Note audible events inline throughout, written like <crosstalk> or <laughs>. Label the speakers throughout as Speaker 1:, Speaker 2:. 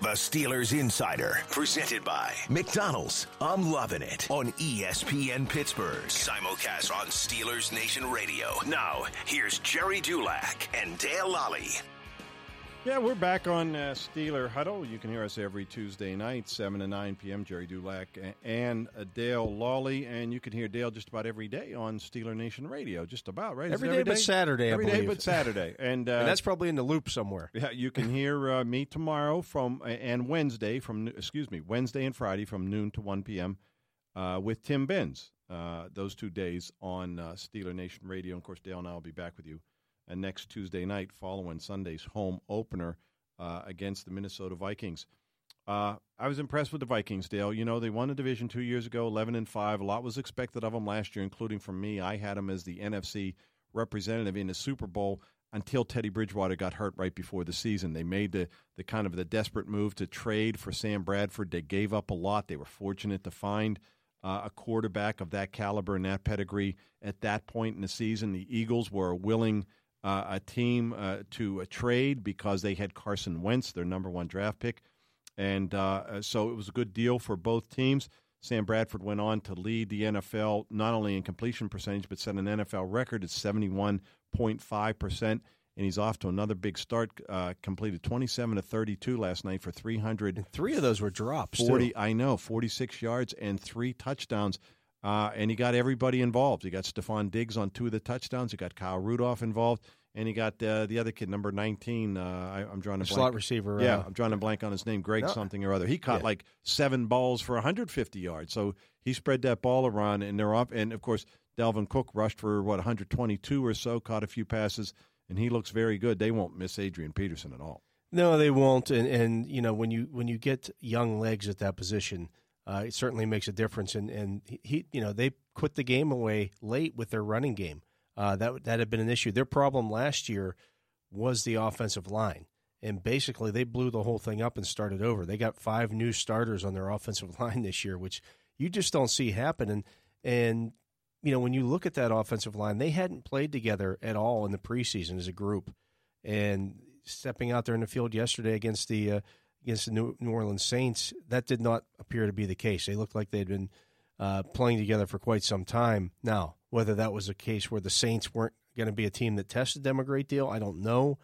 Speaker 1: The Steelers Insider, presented by McDonald's. I'm loving it on ESPN Pittsburgh. Simulcast on Steelers Nation Radio. Now, here's Gerry Dulac and Dale Lolley.
Speaker 2: Yeah, we're back on uh, Steeler Huddle. You can hear us every Tuesday night, 7 to 9 p.m. Gerry Dulac and Dale Lolley. And you can hear Dale just about every day on Steeler Nation Radio. Just about, right?
Speaker 3: Every
Speaker 2: it
Speaker 3: day but Saturday, I
Speaker 2: Every day but Saturday. <laughs> And, uh,
Speaker 3: and that's probably in the loop somewhere.
Speaker 2: yeah, you can <laughs> hear uh, me tomorrow from and Wednesday from excuse me Wednesday and Friday from noon to one p.m. Uh, with Tim Benz. Uh, those two days on uh, Steeler Nation Radio. And of course, Dale and I will be back with you uh, next Tuesday night following Sunday's home opener uh, against the Minnesota Vikings. Uh, I was impressed with the Vikings, Dale. You know they won the division two years ago, eleven and five. A lot was expected of them last year, including from me. I had them as the NFC representative in the Super Bowl until Teddy Bridgewater got hurt right before the season. They made the, the kind of the desperate move to trade for Sam Bradford. They gave up a lot. They were fortunate to find uh, a quarterback of that caliber and that pedigree at that point in the season. The Eagles were a willing uh, a team uh, to uh, trade because they had Carson Wentz, their number one draft pick. And uh, so it was a good deal for both teams. Sam Bradford went on to lead the NFL not only in completion percentage, but set an NFL record at 71.5%. And he's off to another big start. Uh, completed 27 to 32 last night for 300.
Speaker 3: And three of those were drops. too.
Speaker 2: 40, I know, 46 yards and three touchdowns. Uh, and he got everybody involved. He got Stefon Diggs on two of the touchdowns. He got Kyle Rudolph involved. And he got uh, the other kid, number 19. Uh, I, I'm drawing a
Speaker 3: The
Speaker 2: blank.
Speaker 3: slot receiver,
Speaker 2: Yeah,
Speaker 3: uh,
Speaker 2: I'm drawing a blank on his name. Greg
Speaker 3: No.
Speaker 2: something or other. He caught
Speaker 3: Yeah.
Speaker 2: like seven balls for 150 yards. So he spread that ball around, and they're up. And, of course, Dalvin Cook rushed for, what, 122 or so, caught a few passes, and he looks very good. They won't miss Adrian Peterson at all.
Speaker 3: No, they won't. And and you know when you when you get young legs at that position, uh, it certainly makes a difference. And and he, you know, they put the game away late with their running game. Uh, that that had been an issue. Their problem last year was the offensive line, and basically they blew the whole thing up and started over. They got five new starters on their offensive <laughs> line this year, which you just don't see happen. And and you know when you look at that offensive line, they hadn't played together at all in the preseason as a group, and stepping out there in the field yesterday against the uh, against the New, Orleans Saints, that did not appear to be the case. They looked like they'd been uh, playing together for quite some time. Now, whether that was a case where the Saints weren't going to be a team that tested them a great deal, I don't know.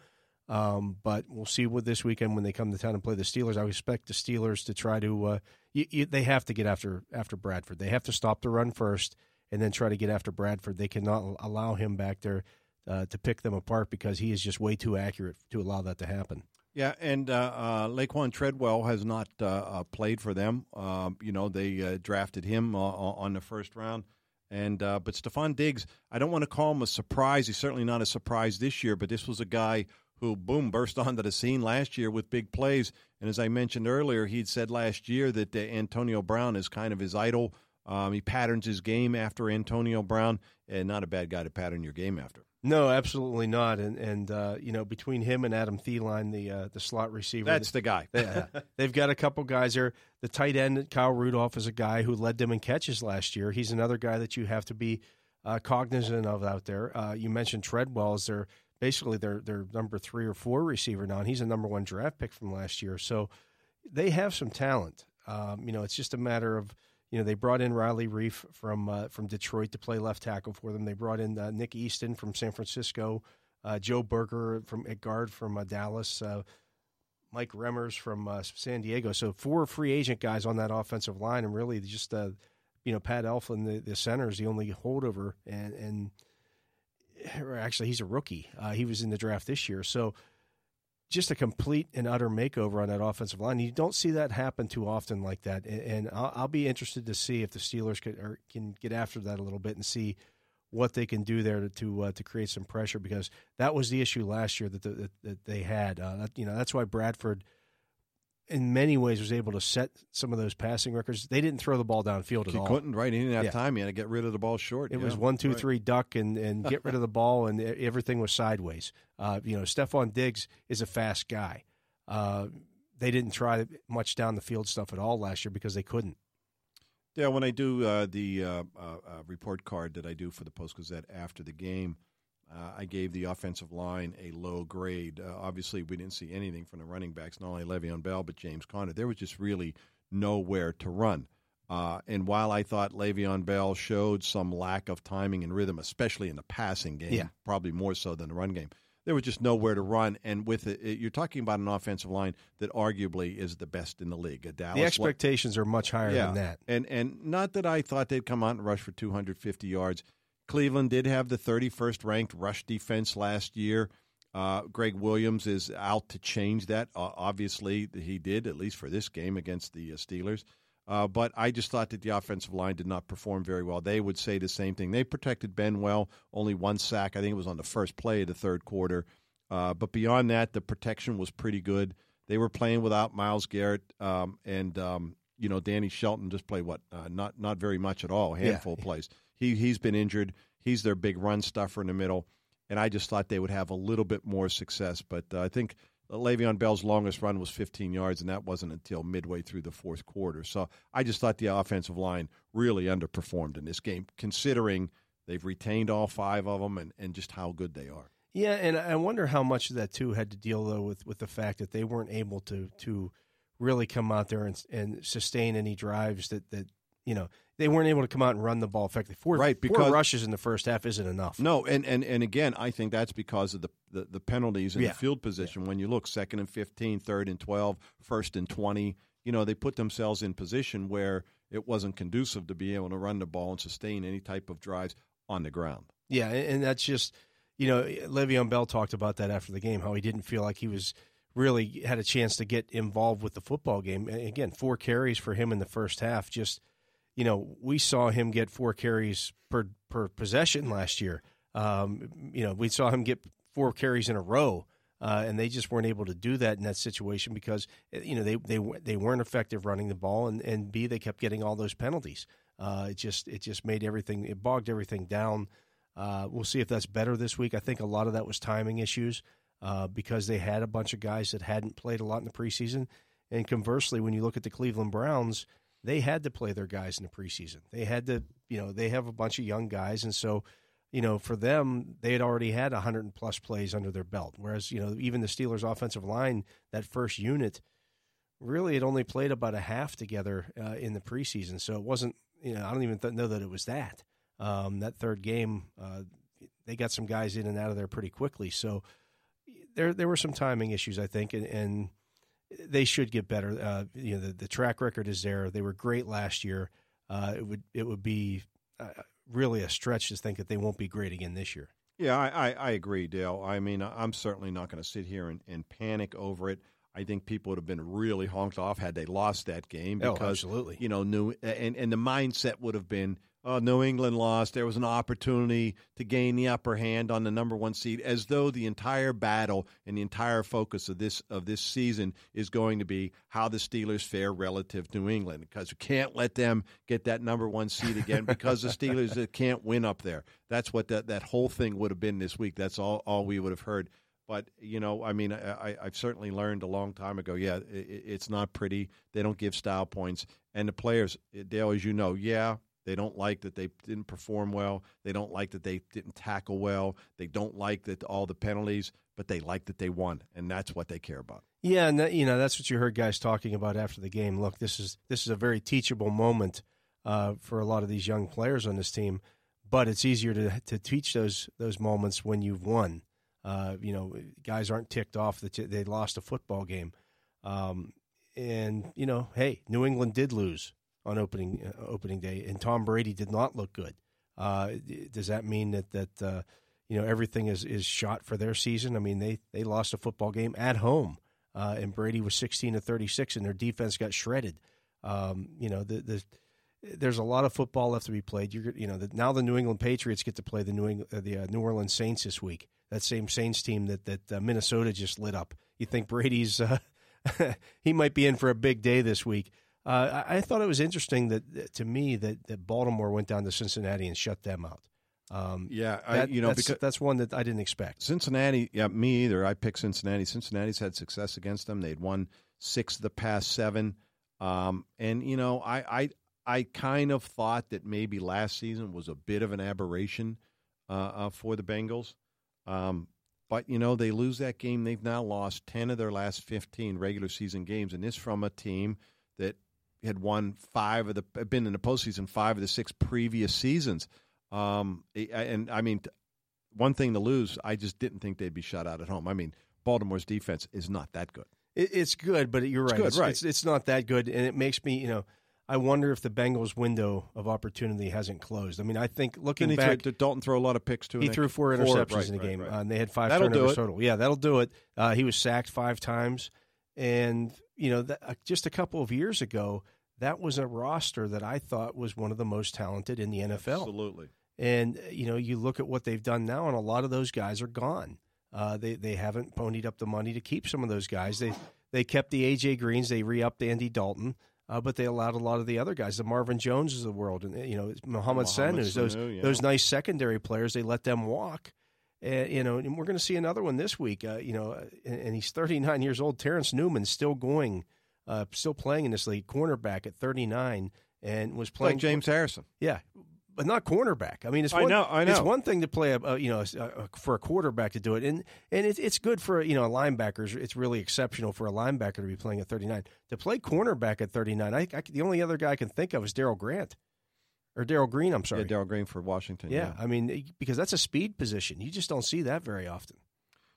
Speaker 3: Um, but we'll see what this weekend when they come to town and play the Steelers. I expect the Steelers to try to. Uh, you, you, they have to get after after Bradford. They have to stop the run first and then try to get after Bradford. They cannot allow him back there uh, to pick them apart because he is just way too accurate to allow that to happen.
Speaker 2: Yeah, and uh, uh, Laquan Treadwell has not uh, uh, played for them. Um, you know, they uh, drafted him uh, on the first round, and but Stefon Diggs, I don't want to call him a surprise. He's certainly not a surprise this year, but this was a guy who boom burst <laughs> onto the scene last year with big plays. And as I mentioned earlier, he'd said last year that Antonio Brown is kind of his idol. Um, he patterns his game after Antonio Brown, and not a bad guy to pattern your game after.
Speaker 3: No, absolutely not. And and uh, you know between him and Adam Thielen, the uh, the slot receiver,
Speaker 2: That's the guy.
Speaker 3: they, they've got a couple guys there. The tight end Kyle Rudolph is a guy who led them in catches last year. He's another guy that you have to be uh, cognizant of out there. Uh, you mentioned Treadwell as their basically their their number three or four receiver now, and he's a number one draft pick from last year. So they have some talent. Um, you know, it's just a matter of you know they brought in Riley Reiff from uh, from Detroit to play left tackle for them. They brought in uh, Nick Easton from San Francisco, uh, Joe Berger from at guard from uh, Dallas, uh, Mike Remmers from uh, San Diego. So four free agent guys on that offensive line, and really just you know Pat Elflein, the, the center, is the only holdover, and and actually he's a rookie. He was in the draft this year, so just a complete and utter makeover on that offensive line. You don't see that happen too often like that, and, I'll, be interested to see if the Steelers can get after that a little bit and see what they can do there to to, uh, to create some pressure because that was the issue last year that the, that they had. Uh, you know that's why Bradford, in many ways, was able to set some of those passing records. They didn't throw the ball downfield at
Speaker 2: He
Speaker 3: all.
Speaker 2: couldn't, right? He didn't have
Speaker 3: Yeah.
Speaker 2: time. He had to get rid of the ball short.
Speaker 3: It was one, two,
Speaker 2: Right.
Speaker 3: three, duck, and, and get rid of the <laughs> ball, and everything was sideways. Uh, you know, Stefon Diggs is a fast guy. Uh, they didn't try much down the field stuff at all last year because they couldn't.
Speaker 2: Yeah, when I do uh, the uh, uh, uh, report card that I do for the Post Gazette after the game, uh, I gave the offensive line a low grade. Uh, obviously, we didn't see anything from the running backs, not only Le'Veon Bell but James Conner. There was just really nowhere to run. Uh, and while I thought Le'Veon Bell showed some lack of timing and rhythm, especially in the passing game,
Speaker 3: Yeah.
Speaker 2: probably more so than the run game, there was just nowhere to run. And with it, it- you're talking about an offensive line that arguably is the best in the league. A Dallas
Speaker 3: The expectations are much higher
Speaker 2: yeah.
Speaker 3: than that.
Speaker 2: And and not that I thought they'd come out and rush for 250 yards. Cleveland did have the 31st ranked rush defense last year. Uh, Gregg Williams is out to change that. Uh, obviously, he did at least for this game against the uh, Steelers. Uh, but I just thought that the offensive line did not perform very well. They would say the same thing. They protected Ben well, only one sack. I think it was on the first play of the third quarter. Uh, but beyond that, the protection was pretty good. They were playing without Myles Garrett um, and um, you know Danny Shelton just played what uh, not not very much at all, a handful of plays. He he's been injured. He's their big run stuffer in the middle, and I just thought they would have a little bit more success. But uh, I think Le'Veon Bell's longest run was 15 yards, and that wasn't until midway through the fourth quarter. So I just thought the offensive line really underperformed in this game, considering they've retained all five of them and, and just how good they are.
Speaker 3: Yeah, and I wonder how much of that too had to deal though with, with the fact that they weren't able to to really come out there and, and sustain any drives that, that you know they weren't able to come out and run the ball effectively. Four,
Speaker 2: Right,
Speaker 3: four rushes in the first half isn't enough.
Speaker 2: No, and, and, and again, I think that's because of the the, the penalties in
Speaker 3: Yeah.
Speaker 2: the field position. When you look second and 15, third and 12, first and 20, you know, they put themselves in position where it wasn't conducive to be able to run the ball and sustain any type of drives on the ground.
Speaker 3: Yeah, and and that's just you know Le'Veon Bell talked about that after the game how he didn't feel like he was really had a chance to get involved with the football game. And again, four carries for him in the first half. Just you know, we saw him get four carries per per possession last year. Um, you know, we saw him get four carries in a row. Uh, and they just weren't able to do that in that situation because you know they they they weren't effective running the ball, and, and b they kept getting all those penalties. Uh, it just it just made everything it bogged everything down. Uh, we'll see if that's better this week. I think a lot of that was timing issues uh, because they had a bunch of guys that hadn't played a lot in the preseason. And conversely, when you look at the Cleveland Browns, they had to play their guys in the preseason. They had to, you know, they have a bunch of young guys, and so, you know, for them, they had already had hundred plus plays under their belt. Whereas, you know, even the Steelers' offensive line, that first unit, really had only played about a half together uh, in the preseason. So it wasn't, you know, I don't even th- know that it was that. Um, that third game, uh, they got some guys in and out of there pretty quickly. So there there were some timing issues, I think, and, and they should get better. Uh, you know, the, the track record is there. They were great last year. Uh, it would it would be uh, really a stretch to think that they won't be great again this year.
Speaker 2: Yeah, I, I, I agree, Dale. I mean, I'm certainly not going to sit here and, and panic over it. I think people would have been really honked off had they lost that game
Speaker 3: Oh, absolutely.
Speaker 2: you know, new and and the mindset would have been, oh, New England lost. There was an opportunity to gain the upper hand on the number one seed, as though the entire battle and the entire focus of this of this season is going to be how the Steelers fare relative to New England, because we can't let them get that number one seed again because the Steelers uh, <laughs> can't win up there. That's what that that whole thing would have been this week. That's all all we would have heard. But you know, I mean, I, I've certainly learned a long time ago. Yeah, i i- it's not pretty. They don't give style points, and the players, Dale, as you know, yeah, they don't like that they didn't perform well. They don't like that they didn't tackle well. They don't like that all the penalties, but they like that they won, and that's what they care about.
Speaker 3: Yeah, and that, you know that's what you heard guys talking about after the game. Look, this is this is a very teachable moment uh, for a lot of these young players on this team, but it's easier to to teach those those moments when you've won. Uh, you know, guys aren't ticked off that they lost a football game, um, and you know, hey, New England did lose on opening uh, opening day, and Tom Brady did not look good. Uh, does that mean that that uh, you know everything is is shot for their season? I mean, they they lost a football game at home, uh, and Brady was sixteen to thirty six, and their defense got shredded. Um, you know, the the there's a lot of football left to be played. You're, you know, the, now the New England Patriots get to play the New uh, the uh, New Orleans Saints this week. That same Saints team that that Minnesota just lit up. You think Brady's <laughs> he might be in for a big day this week. Uh, I, I, thought it was interesting that to me that, that Baltimore went down to Cincinnati and shut them out.
Speaker 2: Um, yeah, I, you know,
Speaker 3: that's, because that's one that I didn't expect.
Speaker 2: Cincinnati, yeah, me either. I picked Cincinnati. Cincinnati's had success against them. They'd won six of the past seven. Um, and you know, I, I I kind of thought that maybe last season was a bit of an aberration uh, uh, for the Bengals. Um, but, you know, they lose that game. They've now lost 10 of their last 15 regular season games. And this from a team that had won five of the, been in the postseason five of the six previous seasons. Um, and I mean, one thing to lose, I just didn't think they'd be shut out at home. I mean, Baltimore's defense is not that good.
Speaker 3: It's good, but you're right.
Speaker 2: It's, good,
Speaker 3: it's,
Speaker 2: right.
Speaker 3: It's, it's, not that good, and it makes me, you know, I wonder if the Bengals' window of opportunity hasn't closed. I mean, I think looking
Speaker 2: Didn't
Speaker 3: back,
Speaker 2: threw, did Dalton throw a lot of picks too.
Speaker 3: He threw four interceptions
Speaker 2: right,
Speaker 3: in the
Speaker 2: right,
Speaker 3: game,
Speaker 2: right.
Speaker 3: uh, and they had 5
Speaker 2: That'll
Speaker 3: turnovers total. Yeah, that'll do it. Uh, he was sacked five times, and you know, that, uh, just a couple of years ago, that was a roster that I thought was one of the most talented in the NFL.
Speaker 2: Absolutely.
Speaker 3: And uh, you know, you look at what they've done now, and a lot of those guys are gone. Uh, they they haven't ponied up the money to keep some of those guys. They they kept the AJ Greens. They re-upped Andy Dalton. Uh, but they allowed a lot of the other guys, the Marvin Joneses of the world, and you know Sanu's, those
Speaker 2: Sanu, yeah.
Speaker 3: those nice secondary players. They let them walk, and you know, and we're going to see another one this week. Uh, you know, and, and he's 39 years old. Terence Newman still going, uh, still playing in this league, cornerback at 39, and was playing
Speaker 2: Like James Harrison.
Speaker 3: yeah, but not cornerback. I mean, it's
Speaker 2: I
Speaker 3: one,
Speaker 2: know, I know.
Speaker 3: It's one thing to play a, a you know a, a, for a quarterback to do it, and and it, it's good for you know a linebacker. It's really exceptional for a linebacker to be playing at 39. To play cornerback at 39, I, I the only other guy I can think of is Daryl Grant or Darrell Green. I'm sorry.
Speaker 2: Yeah, Darrell Green for Washington.
Speaker 3: yeah, I mean because that's a speed position. You just don't see that very often.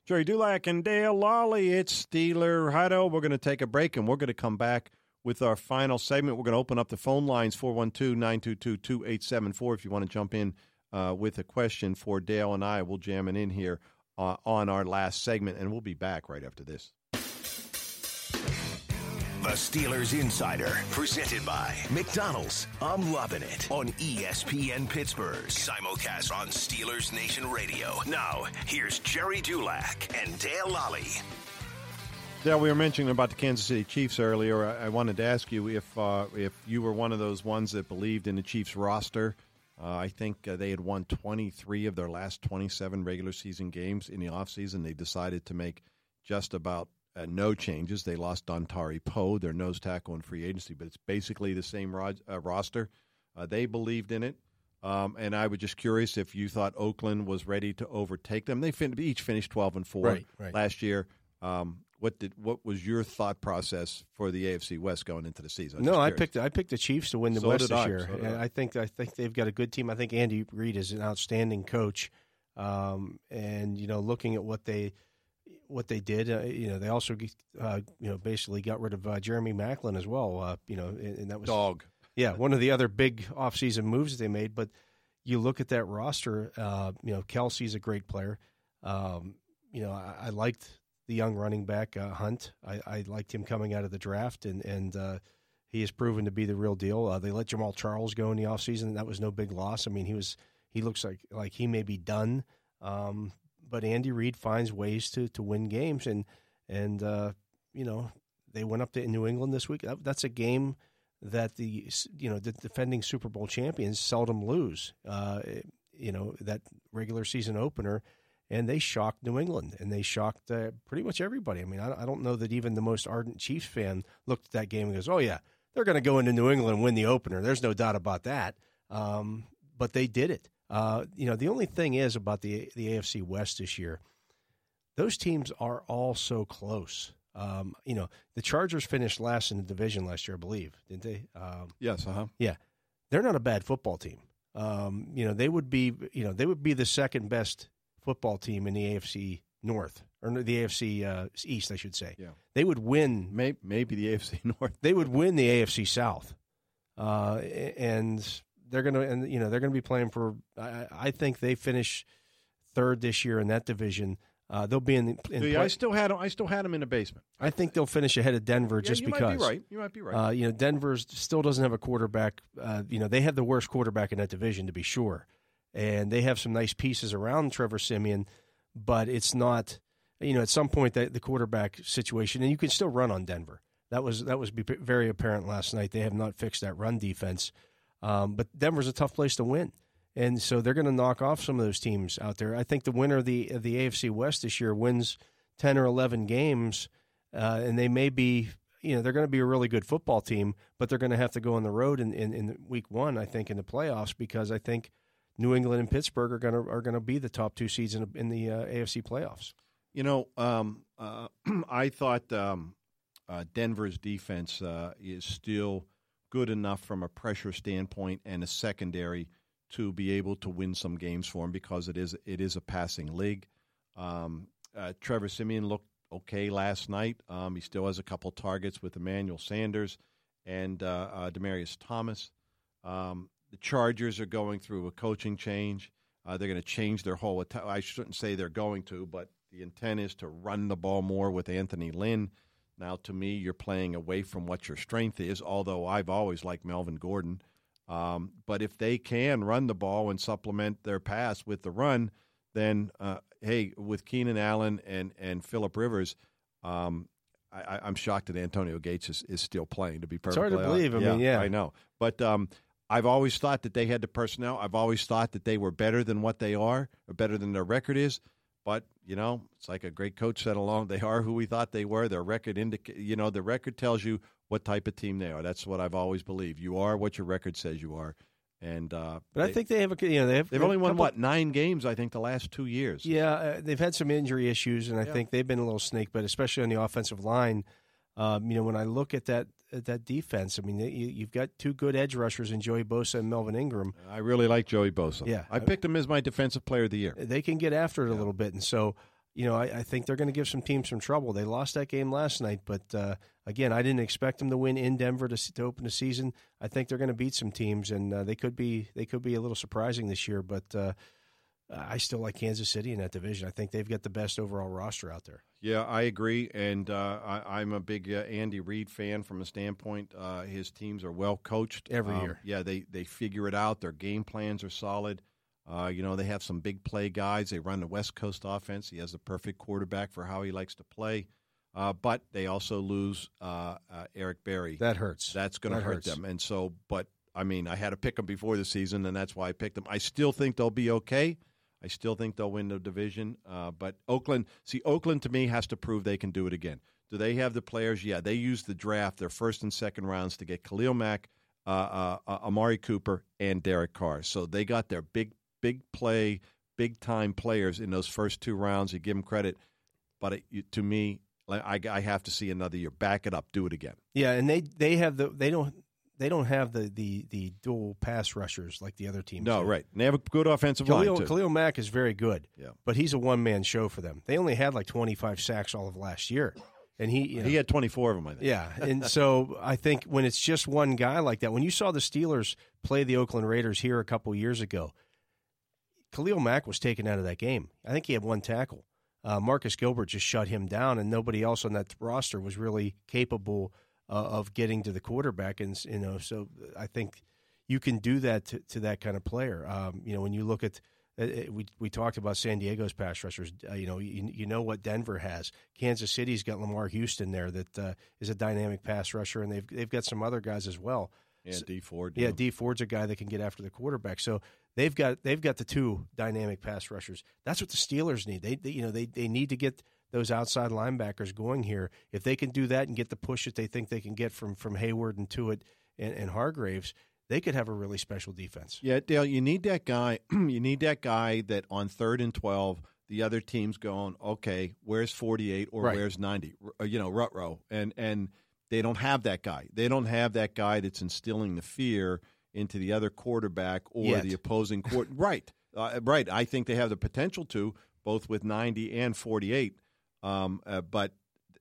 Speaker 2: Gerry Dulac and Dale Lolley. It's Steeler Huddle. We're going to take a break and we're going to come back with our final segment. We're going to open up the phone lines 412 922 2874 if you want to jump in uh, with a question for Dale and I. We'll jam it in here uh, on our last segment and we'll be back right after this.
Speaker 1: The Steelers Insider, presented by McDonald's. I'm loving it on ESPN Pittsburgh. Simulcast on Steelers Nation Radio. Now, here's Gerry Dulac and Dale Lolley.
Speaker 2: Dale, we were mentioning about the Kansas City Chiefs earlier. I, I wanted to ask you if uh, if you were one of those ones that believed in the Chiefs roster. Uh, I think uh, they had won 23 of their last 27 regular season games in the offseason. They decided to make just about uh, no changes. They lost Dontari Poe, their nose tackle in free agency, but it's basically the same uh, roster. Uh, they believed in it. Um, and I was just curious if you thought Oakland was ready to overtake them. They fin- each finished 12 and 4
Speaker 3: Right, right.
Speaker 2: last year. Um, what did what was your thought process for the AFC West going into the season? I'm
Speaker 3: No, I picked I picked the Chiefs to win the
Speaker 2: So
Speaker 3: West this
Speaker 2: I,
Speaker 3: year.
Speaker 2: so I.
Speaker 3: I think I think they've got a good team. I think Andy Reid is an outstanding coach. Um, and you know, looking at what they what they did, uh, you know, they also uh, you know basically got rid of uh, Jeremy Maclin as well. Uh, you know, and, and that was
Speaker 2: dog.
Speaker 3: yeah, one of the other big offseason moves they made. But you look at that roster, uh, you know, Kelce's a great player. Um, you know, I, I liked the young running back uh, Hunt. I, I liked him coming out of the draft, and and uh, he has proven to be the real deal. Uh, they let Jamaal Charles go in the offseason, and that was no big loss. I mean, he was he looks like like he may be done. Um, but Andy Reid finds ways to to win games, and and uh, you know they went up to New England this week. That, that's a game that the you know the defending Super Bowl champions seldom lose. Uh, you know that regular season opener, and they shocked New England, and they shocked uh, pretty much everybody. I mean, I, I don't know that even the most ardent Chiefs fan looked at that game and goes, "Oh yeah, they're going to go into New England and win the opener." There's no doubt about that. Um, but they did it. Uh, you know, the only thing is about the the AFC West this year, those teams are all so close. Um, you know, the Chargers finished last in the division last year, I believe, didn't they? Um,
Speaker 2: Yes, uh huh.
Speaker 3: yeah, they're not a bad football team. Um, you know, they would be, you know, they would be the second best football team in the AFC North or the AFC uh, East, I should say.
Speaker 2: Yeah.
Speaker 3: They would win.
Speaker 2: Maybe, maybe the AFC <laughs> North.
Speaker 3: They would win the AFC South, uh, and they're gonna, and you know, they're gonna be playing for. I, I think they finish third this year in that division. Uh, they'll be in. The, in play-
Speaker 2: I still had 'em- I still had them in the basement.
Speaker 3: I think they'll finish ahead of Denver
Speaker 2: Yeah,
Speaker 3: just
Speaker 2: you
Speaker 3: because.
Speaker 2: might be right. You might be right.
Speaker 3: Uh, you know, Denver still doesn't have a quarterback. Uh, you know, they have the worst quarterback in that division to be sure, and they have some nice pieces around Trevor Siemian, but it's not. You know, at some point that the quarterback situation, and you can still run on Denver. That was that was very apparent last night. They have not fixed that run defense, um, but Denver's a tough place to win, and so they're going to knock off some of those teams out there. I think the winner of the of the AFC West this year wins ten or eleven games, uh, and they may be you know they're going to be a really good football team, but they're going to have to go on the road in, in, in week one, I think, in the playoffs because I think New England and Pittsburgh are going to are going to be the top two seeds in, in the uh, AFC playoffs.
Speaker 2: You know, um, uh, <clears throat> I thought um, uh, Denver's defense uh, is still good enough from a pressure standpoint and a secondary to be able to win some games for him because it is it is a passing league. Um, uh, Trevor Siemian looked okay last night. Um, he still has a couple targets with Emmanuel Sanders and uh, uh, Demaryius Thomas. Um, the Chargers are going through a coaching change. Uh, they're going to change their whole. atta- I shouldn't say they're going to, but the intent is to run the ball more with Anthony Lynn. Now, to me, you're playing away from what your strength is. Although I've always liked Melvin Gordon, um, but if they can run the ball and supplement their pass with the run, then uh, hey, with Keenan Allen and and Philip Rivers, um, I, I'm shocked that Antonio Gates is, is still playing. To be perfectly, it's hard
Speaker 3: to believe. I
Speaker 2: honest.
Speaker 3: mean, yeah.
Speaker 2: I know, but um, I've always thought that they had the personnel. I've always thought that they were better than what they are, or better than their record is. But you know, it's like a great coach said along. They are who we thought they were. Their record indica- You know, the record tells you what type of team they are. That's what I've always believed. You are what your record says you are. And uh,
Speaker 3: But I think they have a you know they have
Speaker 2: they've only won
Speaker 3: couple-
Speaker 2: what nine games. I think the last two years.
Speaker 3: Yeah, uh, they've had some injury issues, and I
Speaker 2: Yeah.
Speaker 3: think they've been a little snake. But especially on the offensive line, um, you know, when I look at that at that defense, I mean, you, you've got two good edge rushers in Joey Bosa and Melvin Ingram.
Speaker 2: I really like Joey Bosa.
Speaker 3: Yeah.
Speaker 2: I picked him as my defensive player of the year.
Speaker 3: They can get after it a little bit, and so you know, I, I think they're going to give some teams some trouble. They lost that game last night, but uh, again, I didn't expect them to win in Denver to, to open the season. I think they're going to beat some teams, and uh, they could be they could be a little surprising this year. But uh, I still like Kansas City in that division. I think they've got the best overall roster out there.
Speaker 2: Yeah, I agree, and uh, I, I'm a big uh, Andy Reid fan from a standpoint. Uh, his teams are well coached
Speaker 3: Every
Speaker 2: Um,
Speaker 3: year.
Speaker 2: Yeah, they they figure it out. Their game plans are solid. Uh, you know, they have some big play guys. They run the West Coast offense. He has the perfect quarterback for how he likes to play. Uh, but they also lose uh, uh, Eric Berry.
Speaker 3: That hurts.
Speaker 2: That's going to hurt
Speaker 3: hurts.
Speaker 2: them. And so, but I mean, I had to pick them before the season, and that's why I picked them. I still think they'll be okay. I still think they'll win the division. Uh, but Oakland, see, Oakland to me has to prove they can do it again. Do they have the players? Yeah, they used the draft, their first and second rounds, to get Khalil Mack, uh, uh, uh, Amari Cooper, and Derek Carr. So they got their big, big play, big time players in those first two rounds. You give them credit. But it, to me, I, I have to see another year. Back it up. Do it again.
Speaker 3: Yeah, and they they have the they don't they don't have the the, the dual pass rushers like the other teams.
Speaker 2: No,
Speaker 3: do.
Speaker 2: right. And they have a good offensive
Speaker 3: Khalil,
Speaker 2: line too.
Speaker 3: Khalil Mack is very good.
Speaker 2: Yeah.
Speaker 3: but he's a one man show for them. They only had like twenty five sacks all of last year, and he you know,
Speaker 2: He had 24 of them, I think.
Speaker 3: yeah, and so I think when it's just one guy like that, when you saw the Steelers play the Oakland Raiders here a couple years ago, Khalil Mack was taken out of that game. I think he had one tackle. Uh, Marcus Gilbert just shut him down, and nobody else on that roster was really capable uh, of getting to the quarterback. And you know, so I think you can do that to, to that kind of player. Um, you know, when you look at uh, uh, we we talked about San Diego's pass rushers. Uh, you know, you, you know what Denver has. Kansas City's got Lamar Houston there that uh, is a dynamic pass rusher, and they've they've got some other guys as well.
Speaker 2: Yeah, Dee Ford.
Speaker 3: Yeah, Dee Ford's a guy that can get after the quarterback. So they've got they've got the two dynamic pass rushers. That's what the Steelers need. They, they you know they they need to get those outside linebackers going here. If they can do that and get the push that they think they can get from from Heyward and Tuitt and, and Hargraves, they could have a really special defense.
Speaker 2: Yeah, Dale, you need that guy. <clears throat> you need that guy that on third and 12, the other team's going, okay, where's 48 or
Speaker 3: Right.
Speaker 2: where's 90? You know, rut row. And, and they don't have that guy. They don't have that guy that's instilling the fear into the other quarterback or
Speaker 3: Yet.
Speaker 2: the opposing court. <laughs> right. Uh, right. I think they have the potential to, both with 90 and 48. Um, uh, but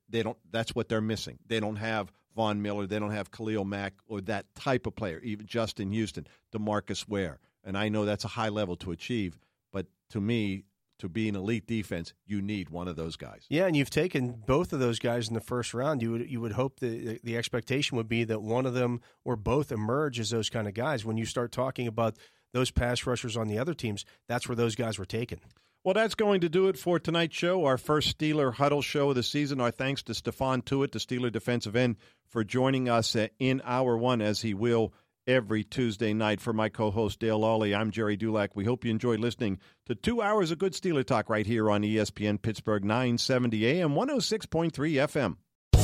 Speaker 2: they don't. That's what they're missing. They don't have Von Miller. They don't have Khalil Mack or that type of player. Even Justin Houston, DeMarcus Ware, and I know that's a high level to achieve. But to me, to be an elite defense, you need one of those guys.
Speaker 3: Yeah, and you've taken both of those guys in the first round. You would you would hope that the expectation would be that one of them or both emerge as those kind of guys. When you start talking about those pass rushers on the other teams, that's where those guys were taken.
Speaker 2: Well, that's going to do it for tonight's show, our first Steeler Huddle show of the season. Our thanks to Stephon Tuitt, the Steeler defensive end, for joining us uh, in hour one, as he will every Tuesday night. For my co host, Dale Lolley, I'm Gerry Dulac. We hope you enjoyed listening to two hours of good Steeler talk right here on ESPN Pittsburgh 970 AM, 106.3 FM.